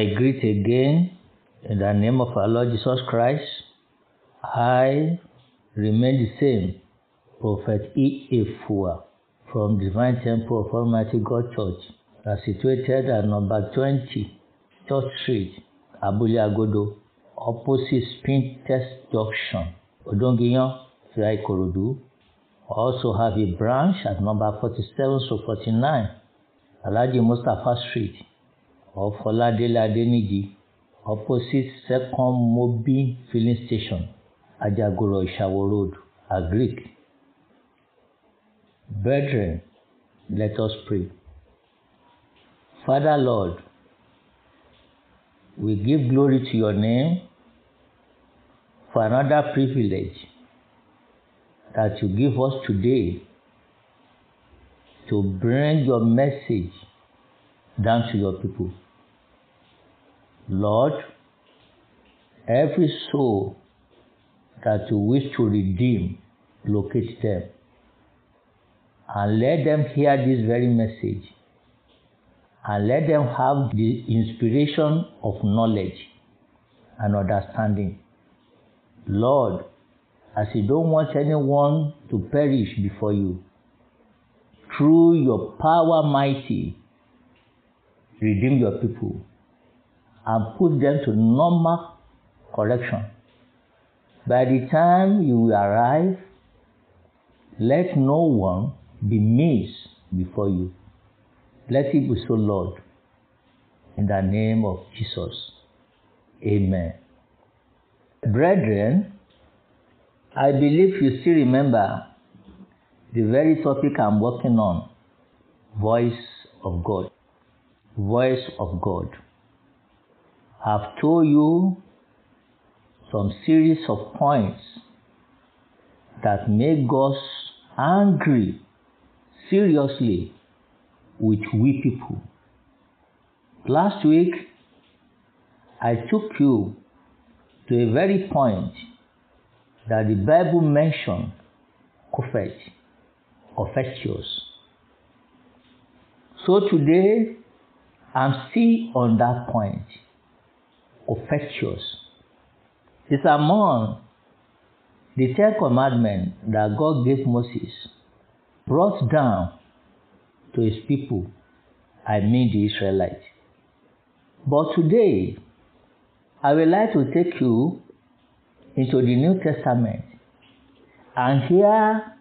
I greet again in the name of our Lord Jesus Christ. I remain the same, Prophet E. A. Fua from Divine Temple of Almighty God Church, situated at number 20 Church Street, Abule Agodo, opposite Spin Test Junction, Odogunyan, Fia Ikorodu. Also have a branch at number 47 to 49, Alhaji Mustapha Street, off Oladele Adeniji, opposite Second Mobil Filling Station, Ajagoro Ishawo Road, Agric. Brethren, let us pray. Father Lord, we give glory to your name for another privilege that you give us today to bring your message down to your people. Lord, every soul that you wish to redeem, locate them. And let them hear this very message. And let them have the inspiration of knowledge and understanding. Lord, as you don't want anyone to perish before you, through your power mighty, redeem your people and put them to normal correction. By the time you arrive, let no one be missed before you. Let it be so, Lord. In the name of Jesus. Amen. Brethren, I believe you still remember the very topic I'm working on voice of God. Voice of God. I've told you some series of points that make us angry seriously with we people. Last week, I took you to a very point that the Bible mentioned Prophet, Covetous. So today, I'm still on that point, Covetous. It's among the Ten Commandments that God gave Moses brought down to his people, I mean the Israelites. But today, I would like to take you into the New Testament and hear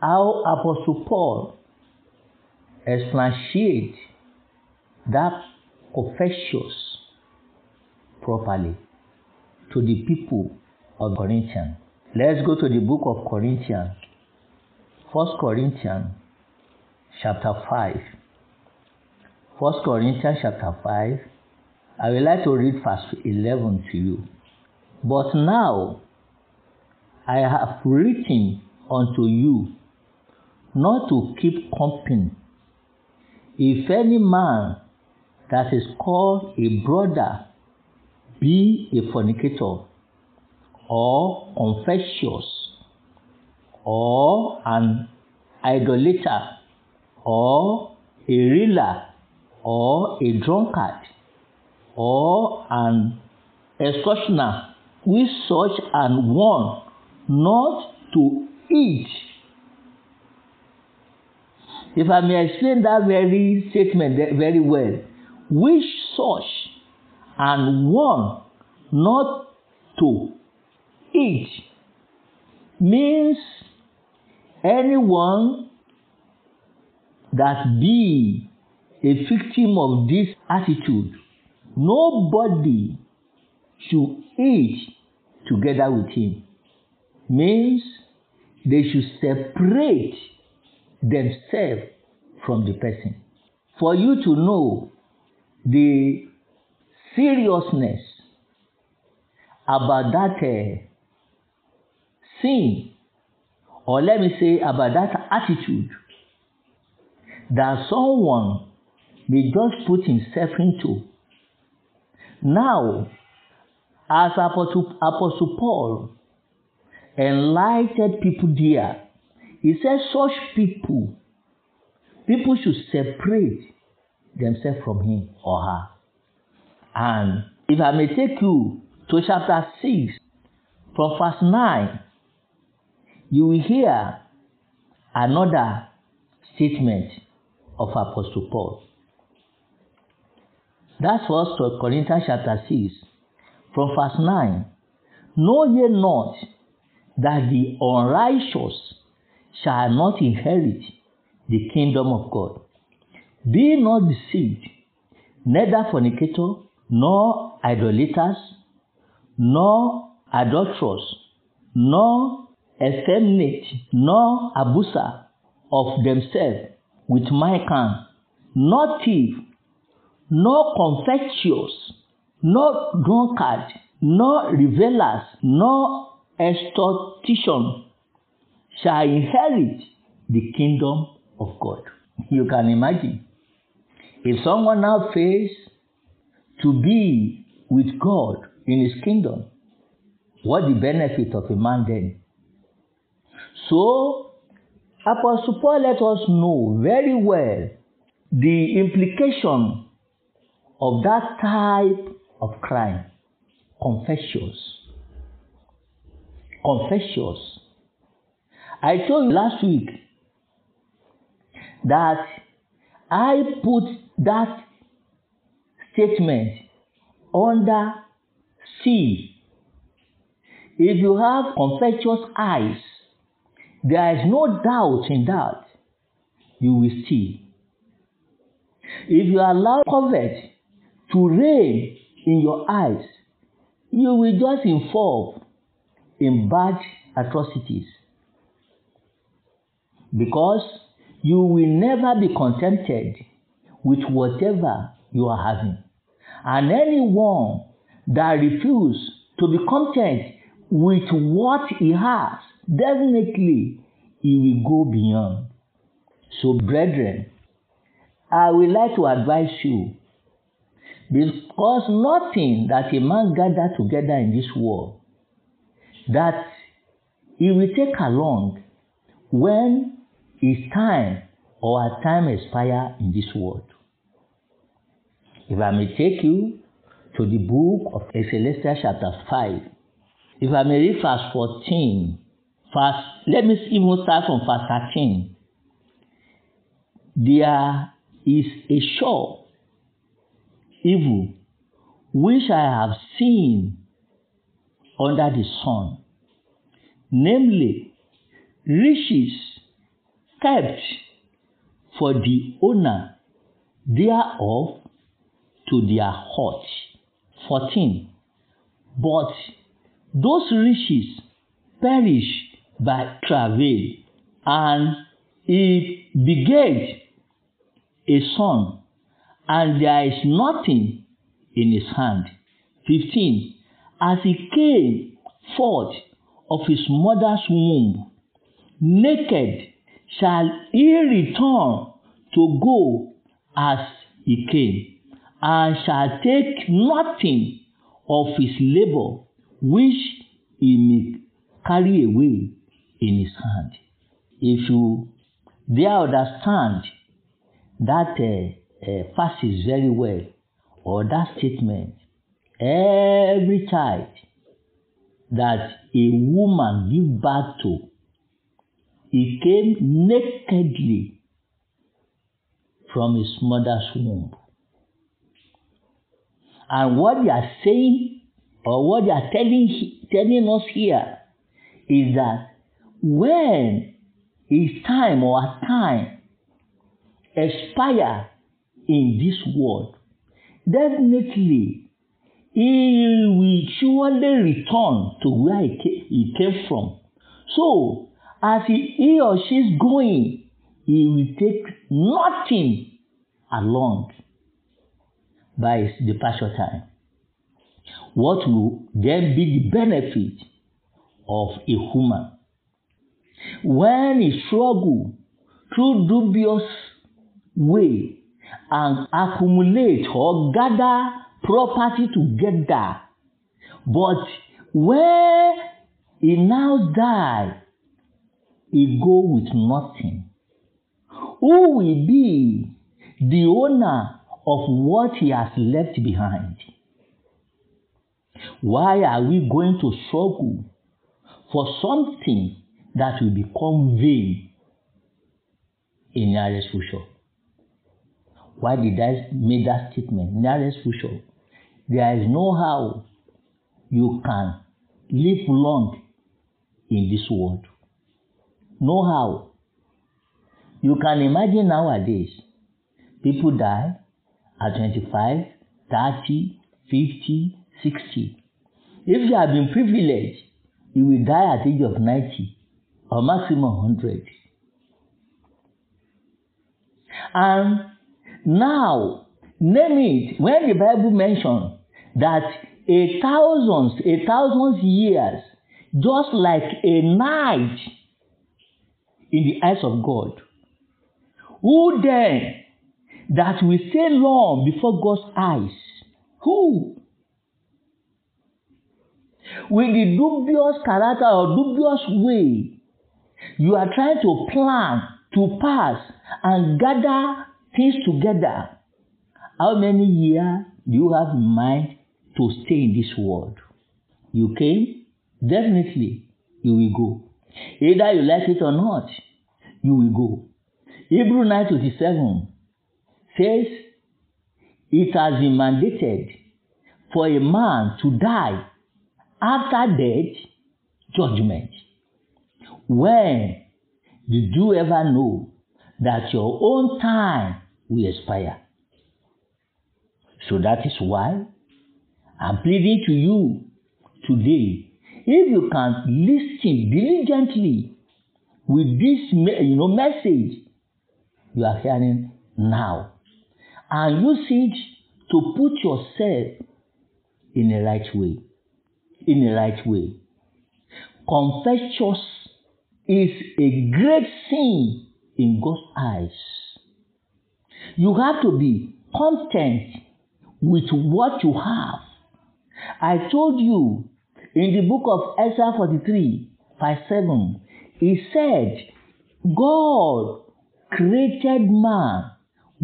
how Apostle Paul expatiates that Covetous properly to the people of Corinthians. Let's go to the book of Corinthians. First Corinthians chapter 5. First Corinthians chapter 5. I would like to read verse 11 to you. But now I have written unto you not to keep company. If any man that is called a brother be a fornicator or confessions or an idolater or a reeler or a drunkard or an extortioner with such an one not to eat. If I may explain that very statement very well, which such and one not to eat means anyone that be a victim of this attitude nobody should eat together with him. Means they should separate themselves from the person. For you to know the seriousness about that uh, sin or let me say about that attitude that someone may just put himself into. Now, as Apostle, Apostle Paul enlightened people there, he said such people, people should separate themselves from him or her. And if I may take you to chapter 6, from verse 9, you will hear another statement of Apostle Paul. That's First Corinthians chapter 6, from verse 9. Know ye not that the unrighteous shall not inherit the kingdom of God? Be not deceived, neither fornicator, nor idolaters, nor adulterers, nor effeminate, nor abuser of themselves with mankind, nor thief, nor covetous, nor drunkard, nor revelers, nor extortion shall inherit the kingdom of God. You can imagine. If someone now fails to be with God in his kingdom, what the benefit of a man then? So, Apostle Paul let us know very well the implication of that type of crime, confessions. Confessions. I told you last week that I put that statement under C. If you have confessions eyes, there is no doubt in that you will see. If you allow covet to reign in your eyes, you will just involve in bad atrocities. Because you will never be contented with whatever you are having. And anyone that refuses to be content with what he has, definitely he will go beyond. So, brethren, I would like to advise you because nothing that a man gather together in this world that he will take along when his time or time expire in this world. If I may take you to the book of Ecclesiastes chapter 5, if I may read verse 14, verse, let me even start from verse 13. There is a sure evil which I have seen under the sun, namely riches kept for the owner thereof to their hurt. 14. But those riches perish by travail, and it begat a son, and there is nothing in his hand. 15. As he came forth of his mother's womb, naked shall he return to go as he came, and shall take nothing of his labor which he may carry away in his hand. If you there understand that uh, uh, passage very well, or that statement, every child that a woman give birth to, he came nakedly from his mother's womb. And what they are saying, or what they are telling, telling us here, is that when his time or our time expire in this world, definitely he will surely return to where he came, from. So, as he or she is going, he will take nothing along by his departure time. What will then be the benefit of a human? When he struggle through dubious way and accumulate or gather property together, but when he now die, he go with nothing. Who will be the owner of what he has left behind? Why are we going to struggle for something that will become vain in nearest future? Why did I make that statement? Nearest future. There is no how you can live long in this world. No how. You can imagine nowadays, people die at 25, 30, 50, 60. If you have been privileged, you will die at age of 90 or maximum 100. And now, name it, when the Bible mentions that a thousands, a thousands years, just like a night in the eyes of God. Who then that will stay long before God's eyes? Who? With the dubious character or dubious way you are trying to plan, to pass, and gather things together. How many years do you have in mind to stay in this world? You came? Definitely, you will go. Either you like it or not, you will go. Hebrew 9:27 says, It has been mandated for a man to die after death, judgment. When did you ever know that your own time will expire? So that is why I'm pleading to you today. If you can listen diligently with this you know, message you are hearing now and it to put yourself in the right way. In the right way. Confession is a great sin in God's eyes. You have to be content with what you have. I told you in the book of Isaiah 43, verse 7, he said, God created man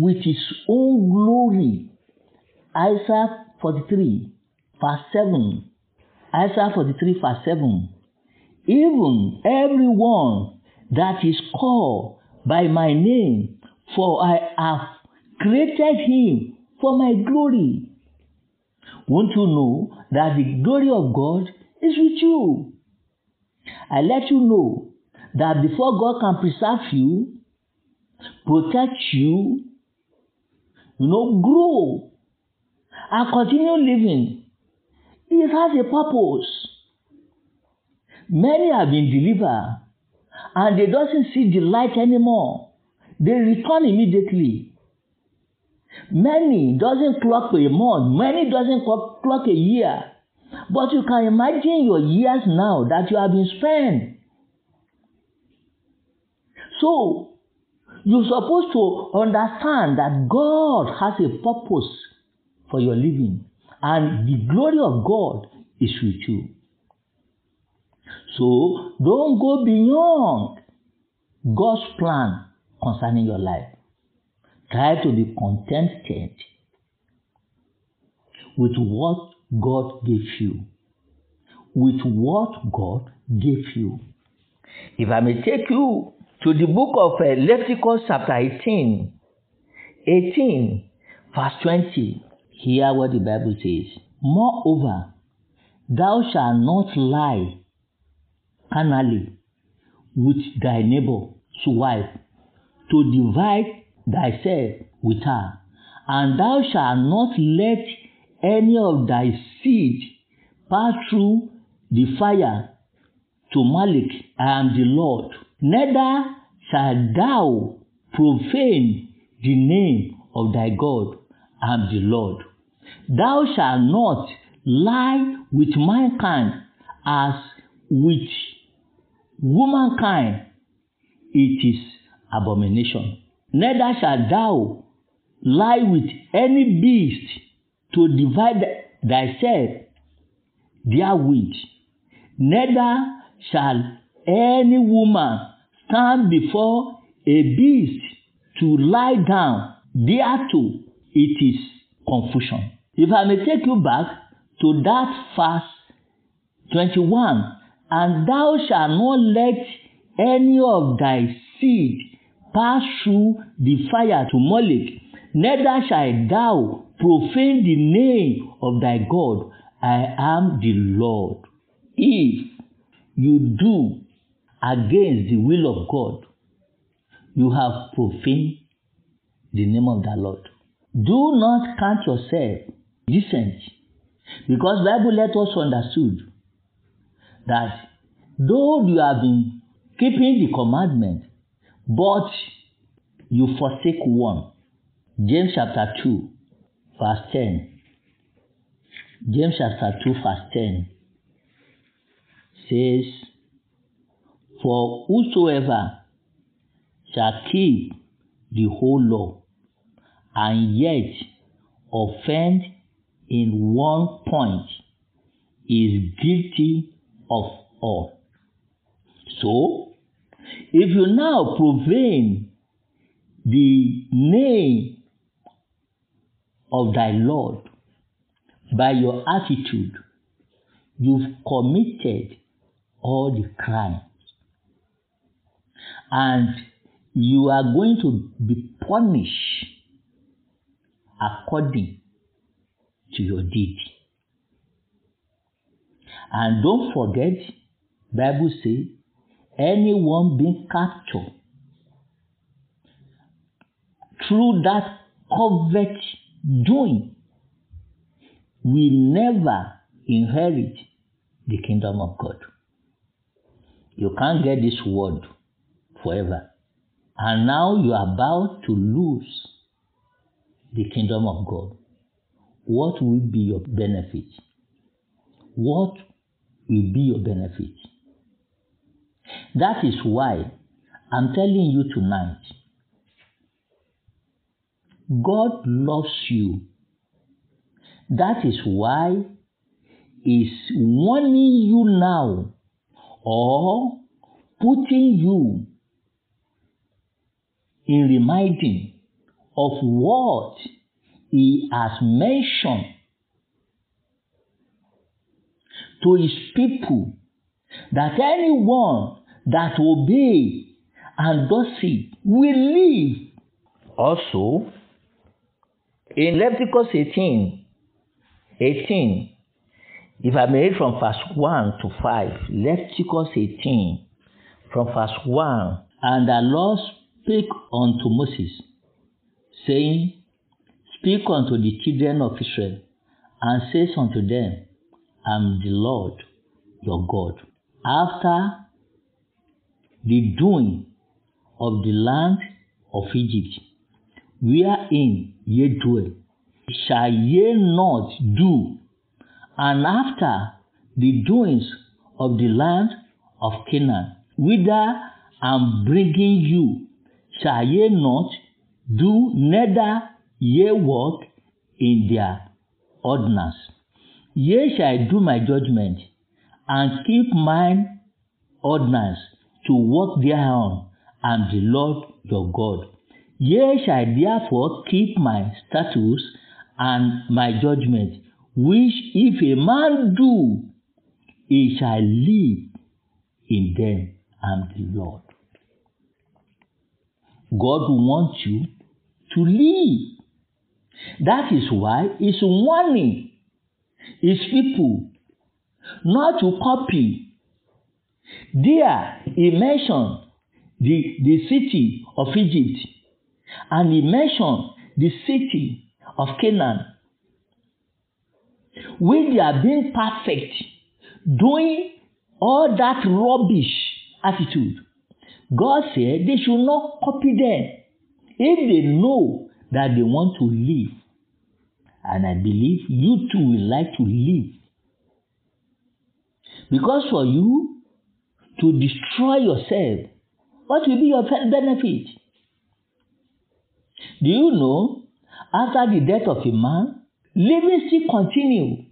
with his own glory. Isaiah 43, verse 7. Isaiah 43, verse 7. Even everyone that is called by my name, for I have created him for my glory. Won't you know that the glory of God is with you? I let you know that before God can preserve you, protect you, you know, grow and continue living, it has a purpose. Many have been delivered and they doesn't see the light anymore. They return immediately. Many doesn't clock a month, many doesn't clock a year. But you can imagine your years now that you have been spent. So, you're supposed to understand that God has a purpose for your living, and the glory of God is with you. So, don't go beyond God's plan concerning your life. Try to be contented with what God gave you. With what God gave you. If I may take you to the book of uh, Leviticus chapter 18, 18, verse 20, hear what the Bible says. Moreover, thou shalt not lie carnally with thy neighbor's wife to divide thyself with her, and thou shalt not let any of thy seed pass through the fire to Moloch. I am the Lord. Neither shalt thou profane the name of thy God. I am the Lord. Thou shalt not lie with mankind as with womankind. It is abomination. Neither shalt thou lie with any beast to divide thyself therewith. Neither shall any woman stand before a beast to lie down thereto. It is confusion. If I may take you back to that verse 21 and thou shalt not let any of thy seed pass through the fire to Molech, neither shalt thou profane the name of thy God. I am the Lord. If you do against the will of God, you have profaned the name of the Lord. Do not count yourself decent because Bible let us understood that though you have been keeping the commandment, but you forsake one. James chapter 2, verse 10. James chapter 2, verse 10 says, For whosoever shall keep the whole law and yet offend in one point is guilty of all. So, if you now profane the name of thy Lord by your attitude, you've committed all the crimes. And you are going to be punished according to your deed. And don't forget, Bible says, anyone being captured through that covet doing will never inherit the kingdom of God. You can't get this word forever. And now you are about to lose the kingdom of God. What will be your benefit? What will be your benefit? That is why I'm telling you tonight God loves you. That is why He's warning you now or putting you in reminding of what He has mentioned to His people that anyone that obey and does it will live. Also, in Leviticus 18, 18, if I may read from verse 1 to 5, Leviticus 18, from verse 1, and the Lord spake unto Moses, saying, Speak unto the children of Israel, and say unto them, I am the Lord your God. After the doing of the land of Egypt, wherein ye dwell, shall ye not do, and after the doings of the land of Canaan, whither I'm bringing you, shall ye not do, neither ye walk in their ordinance. Ye shall do my judgment, and keep mine ordinance to walk thereon, and the Lord your God. Ye shall therefore keep my statutes and my judgment, which if a man do, he shall live in them. Am the Lord. God wants you to live. That is why He's warning His people not to copy. There, He mentioned the, the city of Egypt and He mentioned the city of Canaan. When they are being perfect, doing all that rubbish attitude, God said they should not copy them if they know that they want to live. And I believe you too will like to live. Because for you to destroy yourself, what will be your benefit? Do you know after the death of a man, living still continue.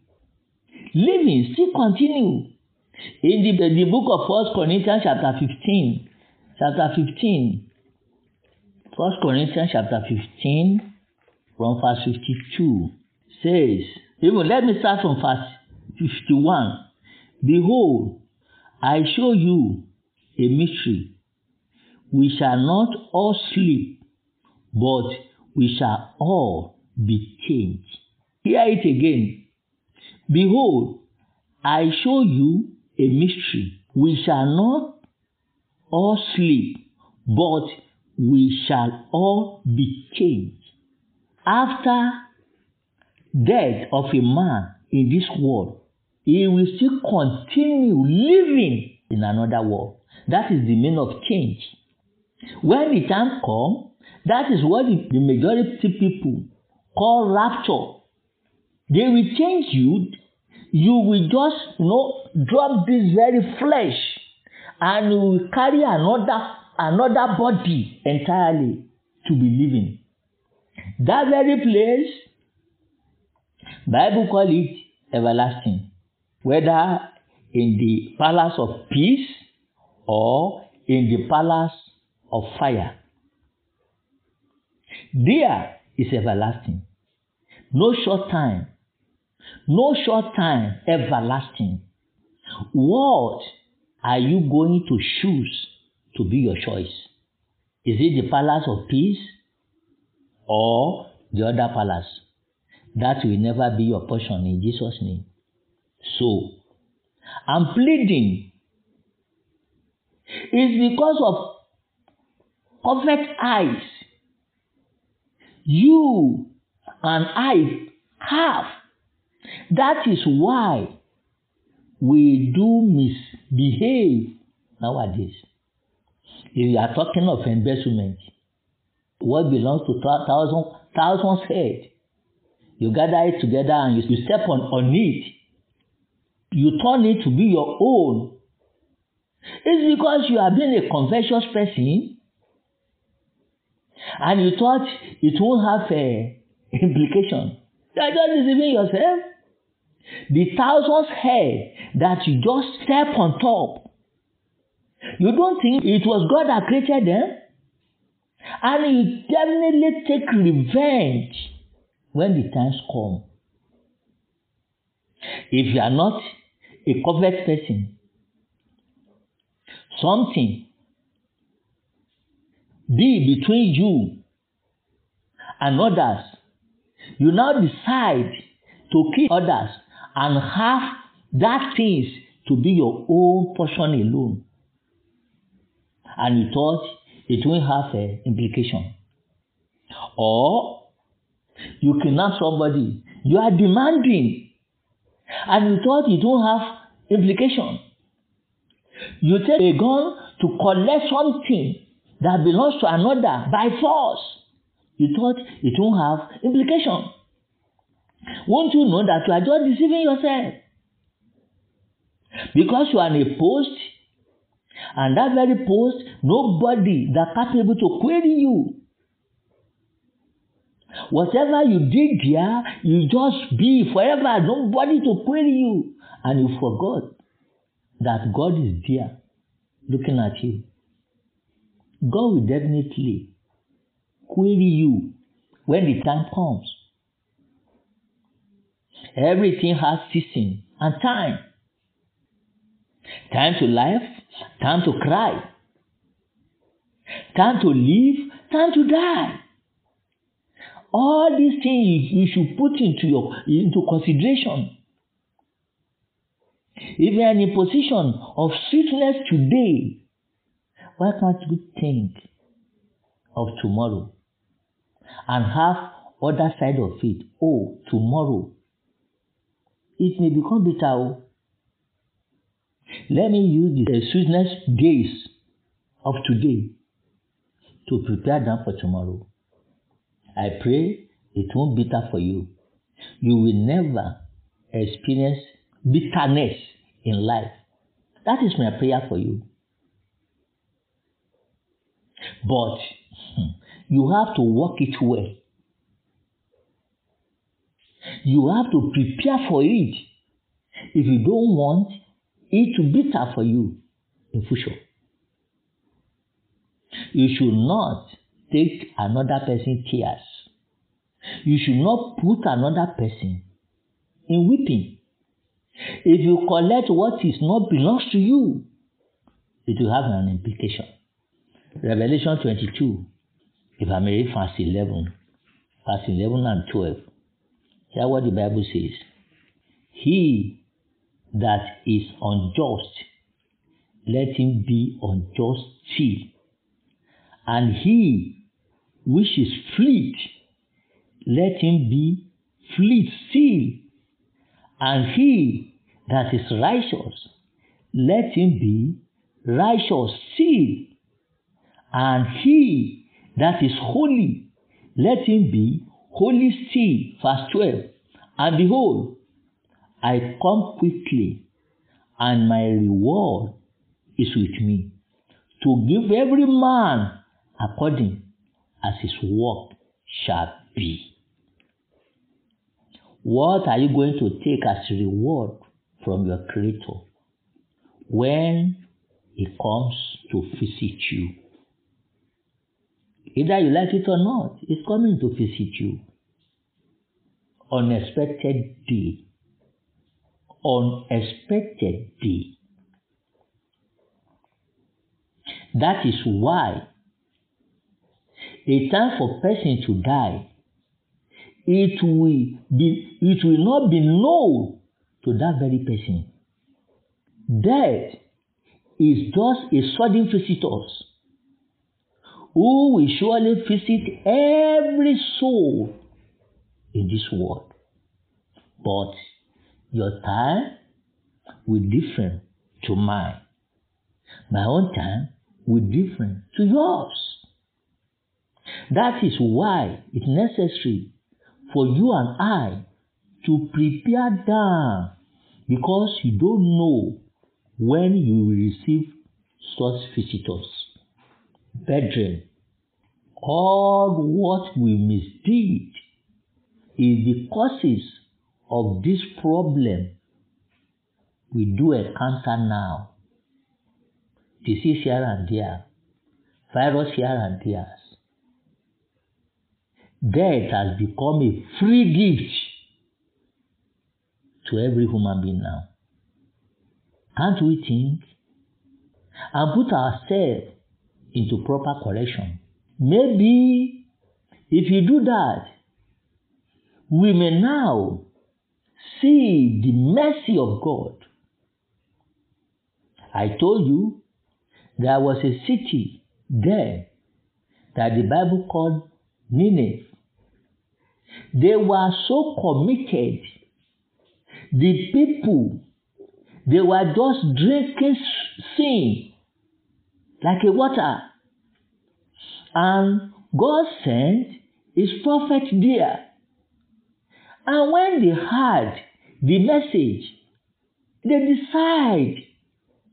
Living still continue. In the, the book of First Corinthians chapter 15, chapter 15, First Corinthians chapter 15, from verse 52, says, even let me start from verse 51 Behold, I show you a mystery. We shall not all sleep, but we shall all be changed. Hear it again. Behold, I show you a mystery. We shall not all sleep, but we shall all be changed. After death of a man in this world, he will still continue living in another world. That is the meaning of change. When the time comes, that is what the majority people call rapture. They will change you. You will just you know drop this very flesh and you will carry another another body entirely to be living. That very place, Bible call it everlasting. Whether in the palace of peace or in the palace of fire. There is everlasting. No short time. No short time, everlasting. What are you going to choose to be your choice? Is it the palace of peace or the other palace? That will never be your portion in Jesus' name. So, I'm pleading. It's because of perfect eyes you and I have. That is why we do misbehave nowadays. If you are talking of embezzlement, what belongs to thousands, thousands head, you gather it together and you, you step on, on it. You turn it to be your own. It's because you have been a covetous person and you thought it won't have eh, a implication. You are just deceiving yourself. The thousands head that you just step on top. You don't think it was God that created them? And you definitely take revenge when the times come. If you are not a covet person, something be between you and others. You now decide to kill others and have that things to be your own portion alone. And you thought it won't have an implication. Or you kidnap somebody, you are demanding, and you thought it won't have implication. You take a gun to collect something that belongs to another by force. You thought it won't have implication. Won't you know that you are just deceiving yourself? Because you are in a post, and that very post, nobody that capable to query you. Whatever you did there, you just be forever, nobody to query you. And you forgot that God is there looking at you. God will definitely query you when the time comes. Everything has season and time. Time to laugh, time to cry, time to live, time to die. All these things you should put into your into consideration. If you are in a position of sweetness today, why can't you think of tomorrow and have other side of it? Oh, tomorrow. It may become bitter. Oh. Let me use the sweetness days of today to prepare them for tomorrow. I pray it won't be bitter for you. You will never experience bitterness in life. That is my prayer for you. But hmm, you have to work it well. You have to prepare for it if you don't want it to be bitter for you in future. You should not take another person's tears. You should not put another person in weeping. If you collect what is not belongs to you, it will have an implication. Revelation 22, if I may read verse 11, verse 11 and 12. Hear what the Bible says. He that is unjust, let him be unjust still. And he which is fleet, let him be fleet still. And he that is righteous, let him be righteous still. And he that is holy, let him be holy still. Verse 12. And behold, I come quickly, and my reward is with me, to give every man according as his work shall be. What are you going to take as reward from your Creator when He comes to visit you? Either you like it or not, He's coming to visit you. Unexpected day. Unexpected day. That is why a time for person to die it will be it will not be known to that very person. Death is just a sudden visitor who will surely visit every soul in this world. But your time will different to mine. My own time will different to yours. That is why it's necessary for you and I to prepare down because you don't know when you will receive such visitors. Brethren, all what we misdid is the causes of this problem. We do a encounter now. Disease here and there, virus here and there, death has become a free gift to every human being now. Can't we think? And put ourselves into proper correction? Maybe if you do that, we may now see the mercy of God. I told you there was a city there that the Bible called Nineveh. They were so committed. The people, they were just drinking sin like a water. And God sent his prophet there. And when they heard the message, they decide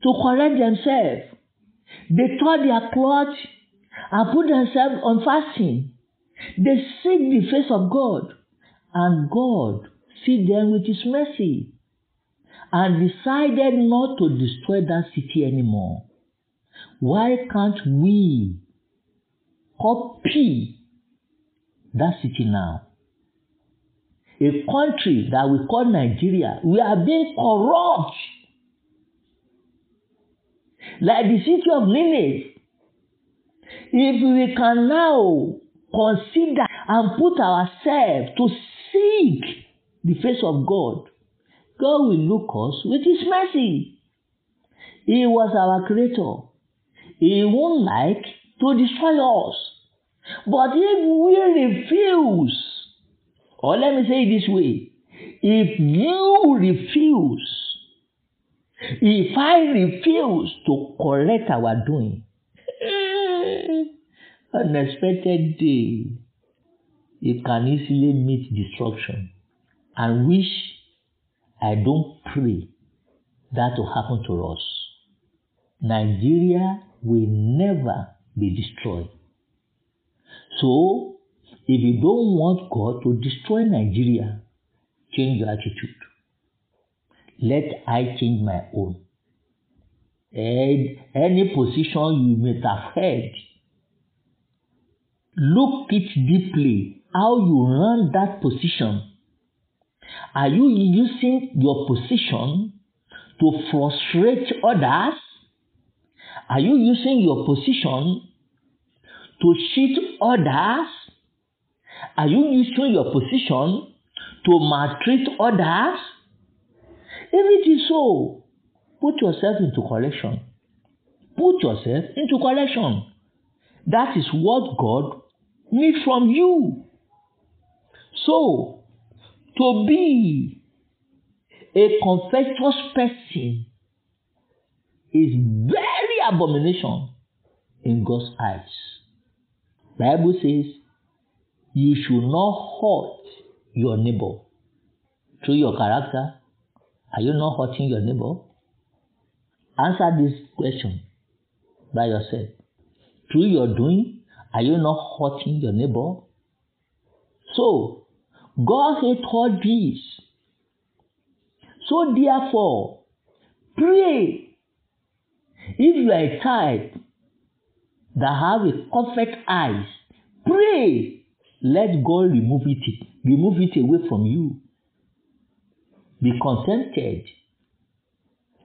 to correct themselves. They tore their clothes and put themselves on fasting. They seek the face of God, and God see them with His mercy and decided not to destroy that city anymore. Why can't we copy that city now? A country that we call Nigeria, we are being corrupt. Like the city of Nineveh. If we can now consider and put ourselves to seek the face of God, God will look us with His mercy. He was our creator. He won't like to destroy us. But if we refuse, or let me say it this way, if you refuse, if I refuse to correct our doing, unexpected day, it can easily meet destruction. And wish I don't pray that will happen to us. Nigeria will never be destroyed. So, if you don't want God to destroy Nigeria, change your attitude. Let I change my own. And any position you may have held Look it deeply how you run that position Are you using your position to frustrate others? Are you using your position to cheat others? Are you using your position to maltreat others? If it is so, put yourself into correction. Put yourself into correction. That is what God needs from you. So, to be a confessional person is very abomination in God's eyes. Bible says you should not hurt your neighbor through your character. Are you not hurting your neighbor? Answer this question by yourself. Through your doing, are you not hurting your neighbor? So, God hates all this. So, therefore, pray. If you are a type that have a perfect eyes, pray. Let God remove it, remove it away from you. Be contented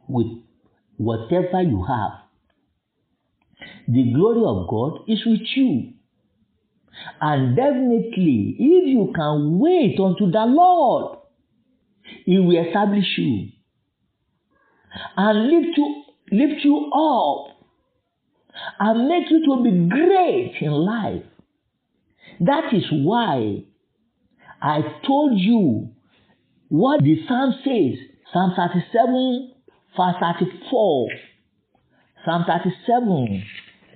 with whatever you have. The glory of God is with you. And definitely, if you can wait unto the Lord, He will establish you and lift you, lift you up and make you to be great in life. That is why I told you what the Psalm says. Psalm 37, verse 34. Psalm 37.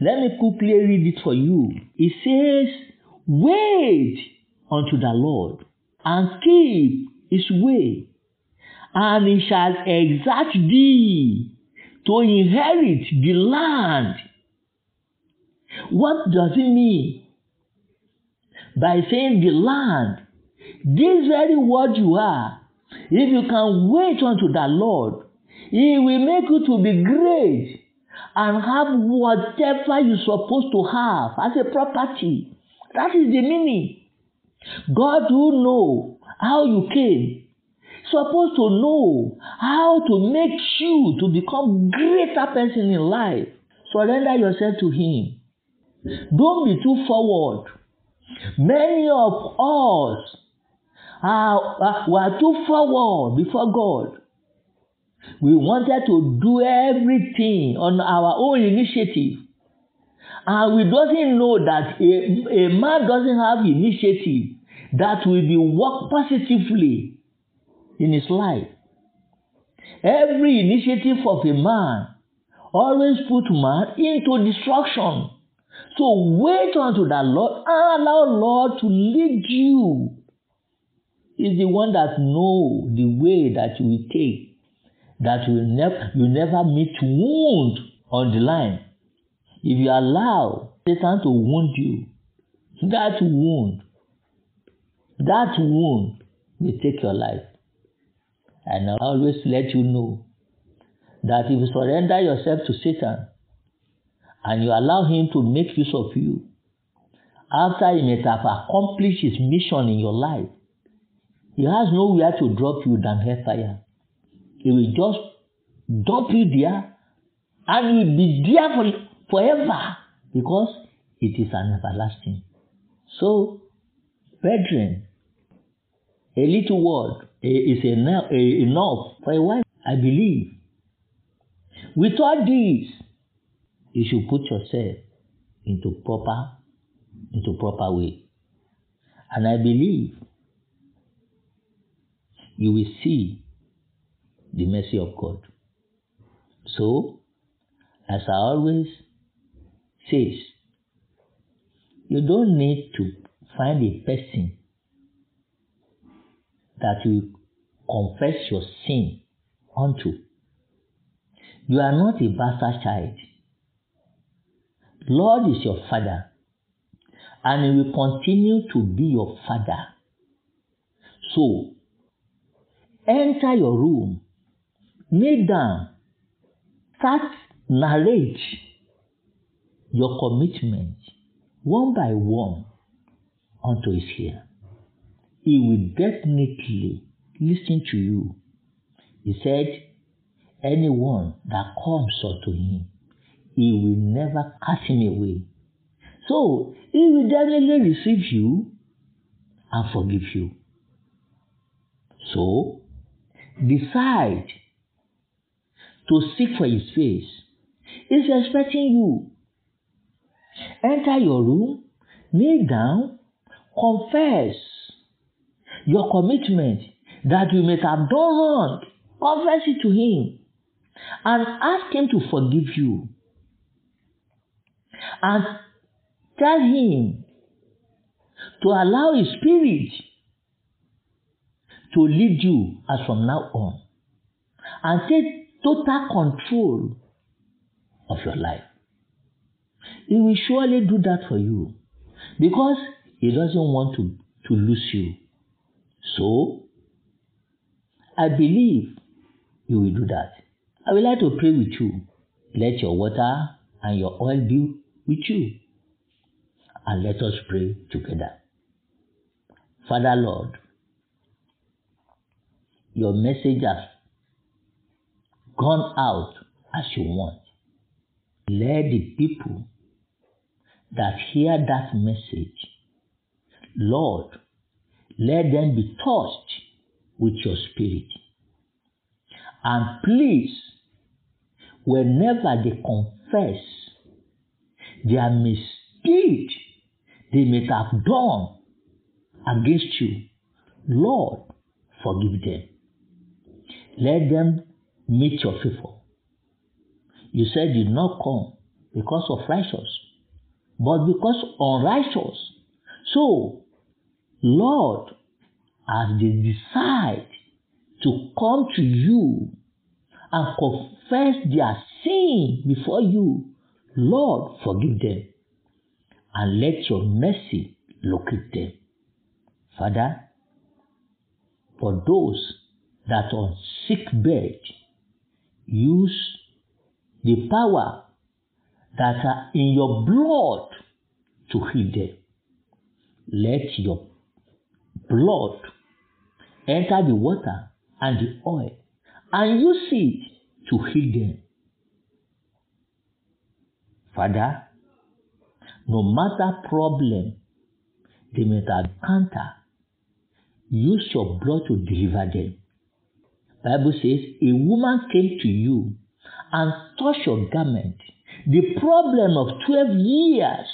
Let me quickly read it for you. It says, Wait unto the Lord and keep his way, and he shall exalt thee to inherit the land. What does it mean by saying the land? This very word you are, if you can wait unto the Lord, he will make you to be great and have whatever you're supposed to have as a property. That is the meaning. God who know how you came, supposed to know how to make you to become greater person in life. Surrender yourself to Him. Don't be too forward. Many of us are, are, were too forward before God. We wanted to do everything on our own initiative. And we doesn't know that a, a man doesn't have initiative that will be work positively in his life. Every initiative of a man always put man into destruction. So wait unto the Lord and allow Lord to lead you. He's the one that know the way that you will take, that you will never you never meet wound on the line. If you allow Satan to wound you, that wound, that wound will take your life. And I always let you know that if you surrender yourself to Satan and you allow him to make use of you, after he may have accomplished his mission in your life, he has nowhere to drop you than hellfire. He will just dump you there and you will be there for forever because it is an everlasting. So, brethren, a little word is enough, for a while, I believe. With all this, you should put yourself into proper, into proper way. And I believe you will see the mercy of God. So, as I always says, you don't need to find a person that you confess your sin unto. You are not a bastard child. Lord is your father, and he will continue to be your father. So, enter your room, kneel down, start narrate your commitment one by one unto his ear. He will definitely listen to you. He said, Anyone that comes unto him, he will never cast him away. So he will definitely receive you and forgive you. So decide to seek for his face. He's expecting you. Enter your room, kneel down, confess your commitment that you may have done wrong. Confess it to him and ask him to forgive you. And tell him to allow his spirit to lead you as from now on and take total control of your life. He will surely do that for you because he doesn't want to, to lose you. So, I believe you will do that. I would like to pray with you. Let your water and your oil be with you. And let us pray together. Father Lord, your message has gone out as you want. Let the people that hear that message, Lord, let them be touched with your spirit. And please, whenever they confess their mistake they may have done against you, Lord, forgive them. Let them meet your favor. You said you did not come because of righteous, but because of unrighteous. So, Lord, as they decide to come to you and confess their sin before you, Lord, forgive them and let your mercy locate them. Father, for those that are on sick bed, use the power that are in your blood to heal them. Let your blood enter the water and the oil and use it to heal them. Father, no matter problem they may encounter, use your blood to deliver them. Bible says a woman came to you and touched your garment. The problem of 12 years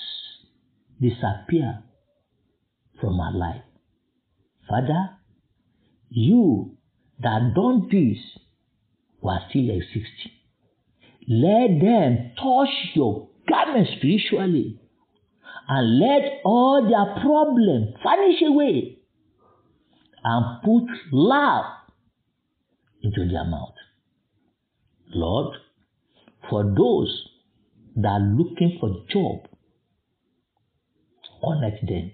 disappear from her life. Father, you that done this were still existing. Let them touch your garment spiritually and let all their problems vanish away and put love into their mouth. Lord, for those that are looking for job, connect them.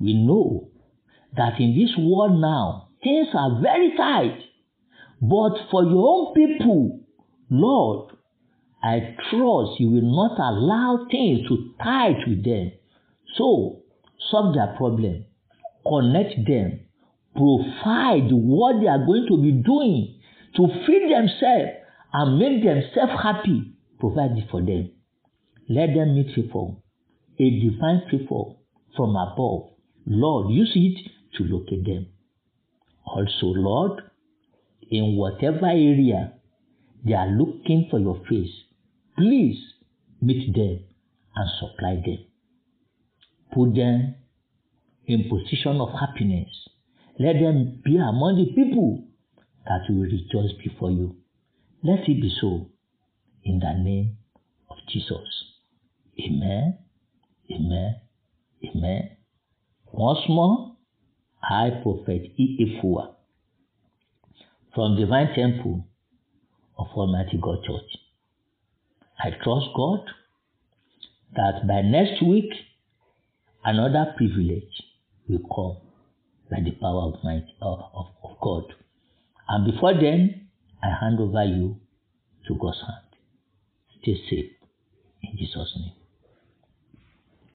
We know that in this world now, things are very tight. But for your own people, Lord, I trust you will not allow things to tight with them. So, solve their problem, connect them, provide what they are going to be doing to feed themselves and make themselves happy. Provide it for them. Let them meet favor, a divine favor from above. Lord, use it to locate them. Also, Lord, in whatever area they are looking for your face, please meet them and supply them. Put them in position of happiness. Let them be among the people that will rejoice before you. Let it be so in the name of Jesus. Amen. Amen. Amen. Once more, I, Prophet E. Ifua, from Divine Temple of Almighty God Church. I trust God that by next week, another privilege will come by the power of, my, of, of, God. And before then, I hand over you to God's hand. Stay safe in Jesus' name.